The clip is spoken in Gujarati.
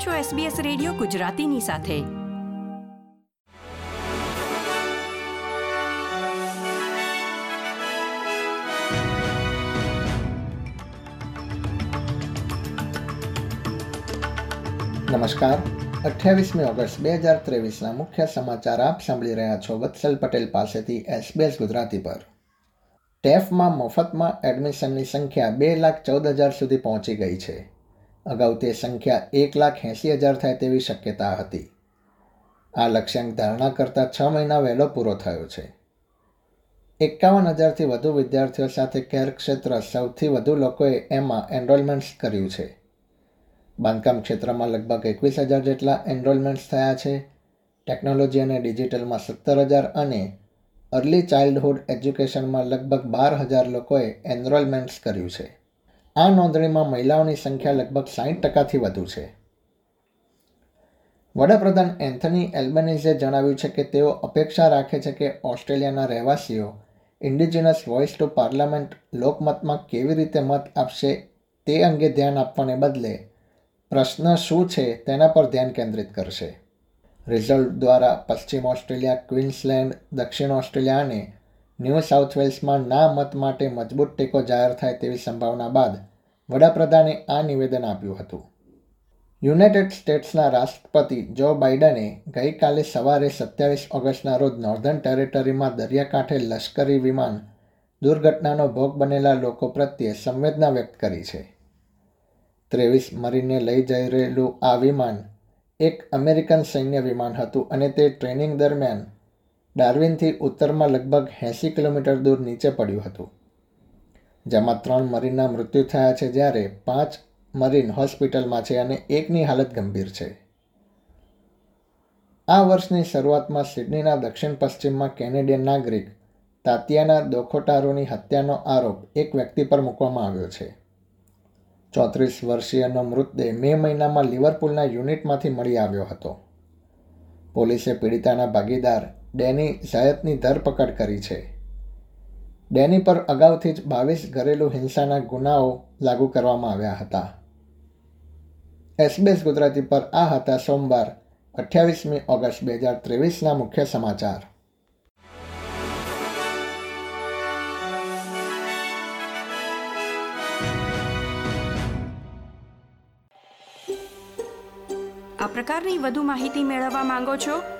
આપ છો SBS રેડિયો ગુજરાતીની સાથે. નમસ્કાર. અઠ્યાવીસમી ઓગસ્ટ બે હજાર ત્રેવીસના મુખ્ય સમાચાર આપ સાંભળી રહ્યા છો વત્સલ પટેલ પાસેથી એસબીએસ ગુજરાતી પર. ટેફમાં મફતમાં એડમિશનની સંખ્યા બે લાખ ચૌદ હજાર સુધી પહોંચી ગઈ છે. અગાઉ તે સંખ્યા એક લાખ એંસી હજાર થાય તેવી શક્યતા હતી. આ લક્ષ્યાંક ધારણા કરતાં છ મહિના વહેલો પૂરો થયો છે. એકાવન હજારથી વધુ વિદ્યાર્થીઓ સાથે કેર ક્ષેત્ર સૌથી વધુ લોકોએ એમાં એનરોલમેન્ટ્સ કર્યું છે. બાંધકામ ક્ષેત્રમાં લગભગ એકવીસ હજાર જેટલા એનરોલમેન્ટ્સ થયા છે. ટેકનોલોજી અને ડિજિટલમાં સત્તર હજાર અને અર્લી ચાઇલ્ડહુડ એજ્યુકેશનમાં લગભગ બાર હજાર લોકોએ એનરોલમેન્ટ્સ કર્યું છે. આ નોંધણીમાં મહિલાઓની સંખ્યા લગભગ સાઠ ટકાથી વધુ છે. વડાપ્રધાન એન્થની એલ્બનીઝે જણાવ્યું છે કે તેઓ અપેક્ષા રાખે છે કે ઓસ્ટ્રેલિયાના રહેવાસીઓ ઇન્ડિજિનસ વોઇસ ટુ પાર્લામેન્ટ લોકમતમાં કેવી રીતે મત આપશે તે અંગે ધ્યાન આપવાને બદલે પ્રશ્ન શું છે તેના પર ધ્યાન કેન્દ્રિત કરશે. રિઝલ્ટ દ્વારા પશ્ચિમ ઓસ્ટ્રેલિયા, ક્વીન્સલેન્ડ, દક્ષિણ ઓસ્ટ્રેલિયા અને ન્યૂ સાઉથ વેલ્સમાં ના મત માટે મજબૂત ટેકો જાહેર થાય તેવી સંભાવના બાદ વડાપ્રધાને આ નિવેદન આપ્યું હતું. યુનાઇટેડ સ્ટેટ્સના રાષ્ટ્રપતિ જો બાઇડને ગઈકાલે સવારે સત્યાવીસ ઓગસ્ટના રોજ નોર્ધન ટેરેટરીમાં દરિયાકાંઠે લશ્કરી વિમાન દુર્ઘટનાનો ભોગ બનેલા લોકો પ્રત્યે સંવેદના વ્યક્ત કરી છે. ત્રેવીસ મરીનને લઈ જઈ રહેલું આ વિમાન એક અમેરિકન સૈન્ય વિમાન હતું અને તે ટ્રેનિંગ દરમિયાન ડાર્વિનથી ઉત્તરમાં લગભગ એંસી કિલોમીટર દૂર નીચે પડ્યું હતું, જેમાં ત્રણ મરીનના મૃત્યુ થયા છે જ્યારે પાંચ મરીન હોસ્પિટલમાં છે અને એકની હાલત ગંભીર છે. આ વર્ષની શરૂઆતમાં સિડનીના દક્ષિણ પશ્ચિમમાં કેનેડિયન નાગરિક તાતિયાના દોખોટારોની હત્યાનો આરોપ એક વ્યક્તિ પર મૂકવામાં આવ્યો છે. ચોત્રીસ વર્ષીયનો મૃતદેહ મે મહિનામાં લિવરપુલના યુનિટમાંથી મળી આવ્યો હતો. પોલીસે પીડિતાના ભાગીદાર ડેની ઝાયતની ધરપકડ કરી છે. ડેની પર અગાઉથી જ બાવીસ ઘરેલું હિંસાના ગુનાઓ લાગુ કરવામાં આવ્યા હતા. એસબીએસ ગુજરાતી પર આ હતા સોમવાર, અઠ્યાવીસમી ઓગસ્ટ બે હજાર ત્રેવીસના મુખ્ય સમાચાર. આ પ્રકારની વધુ માહિતી મેળવવા માંગો છો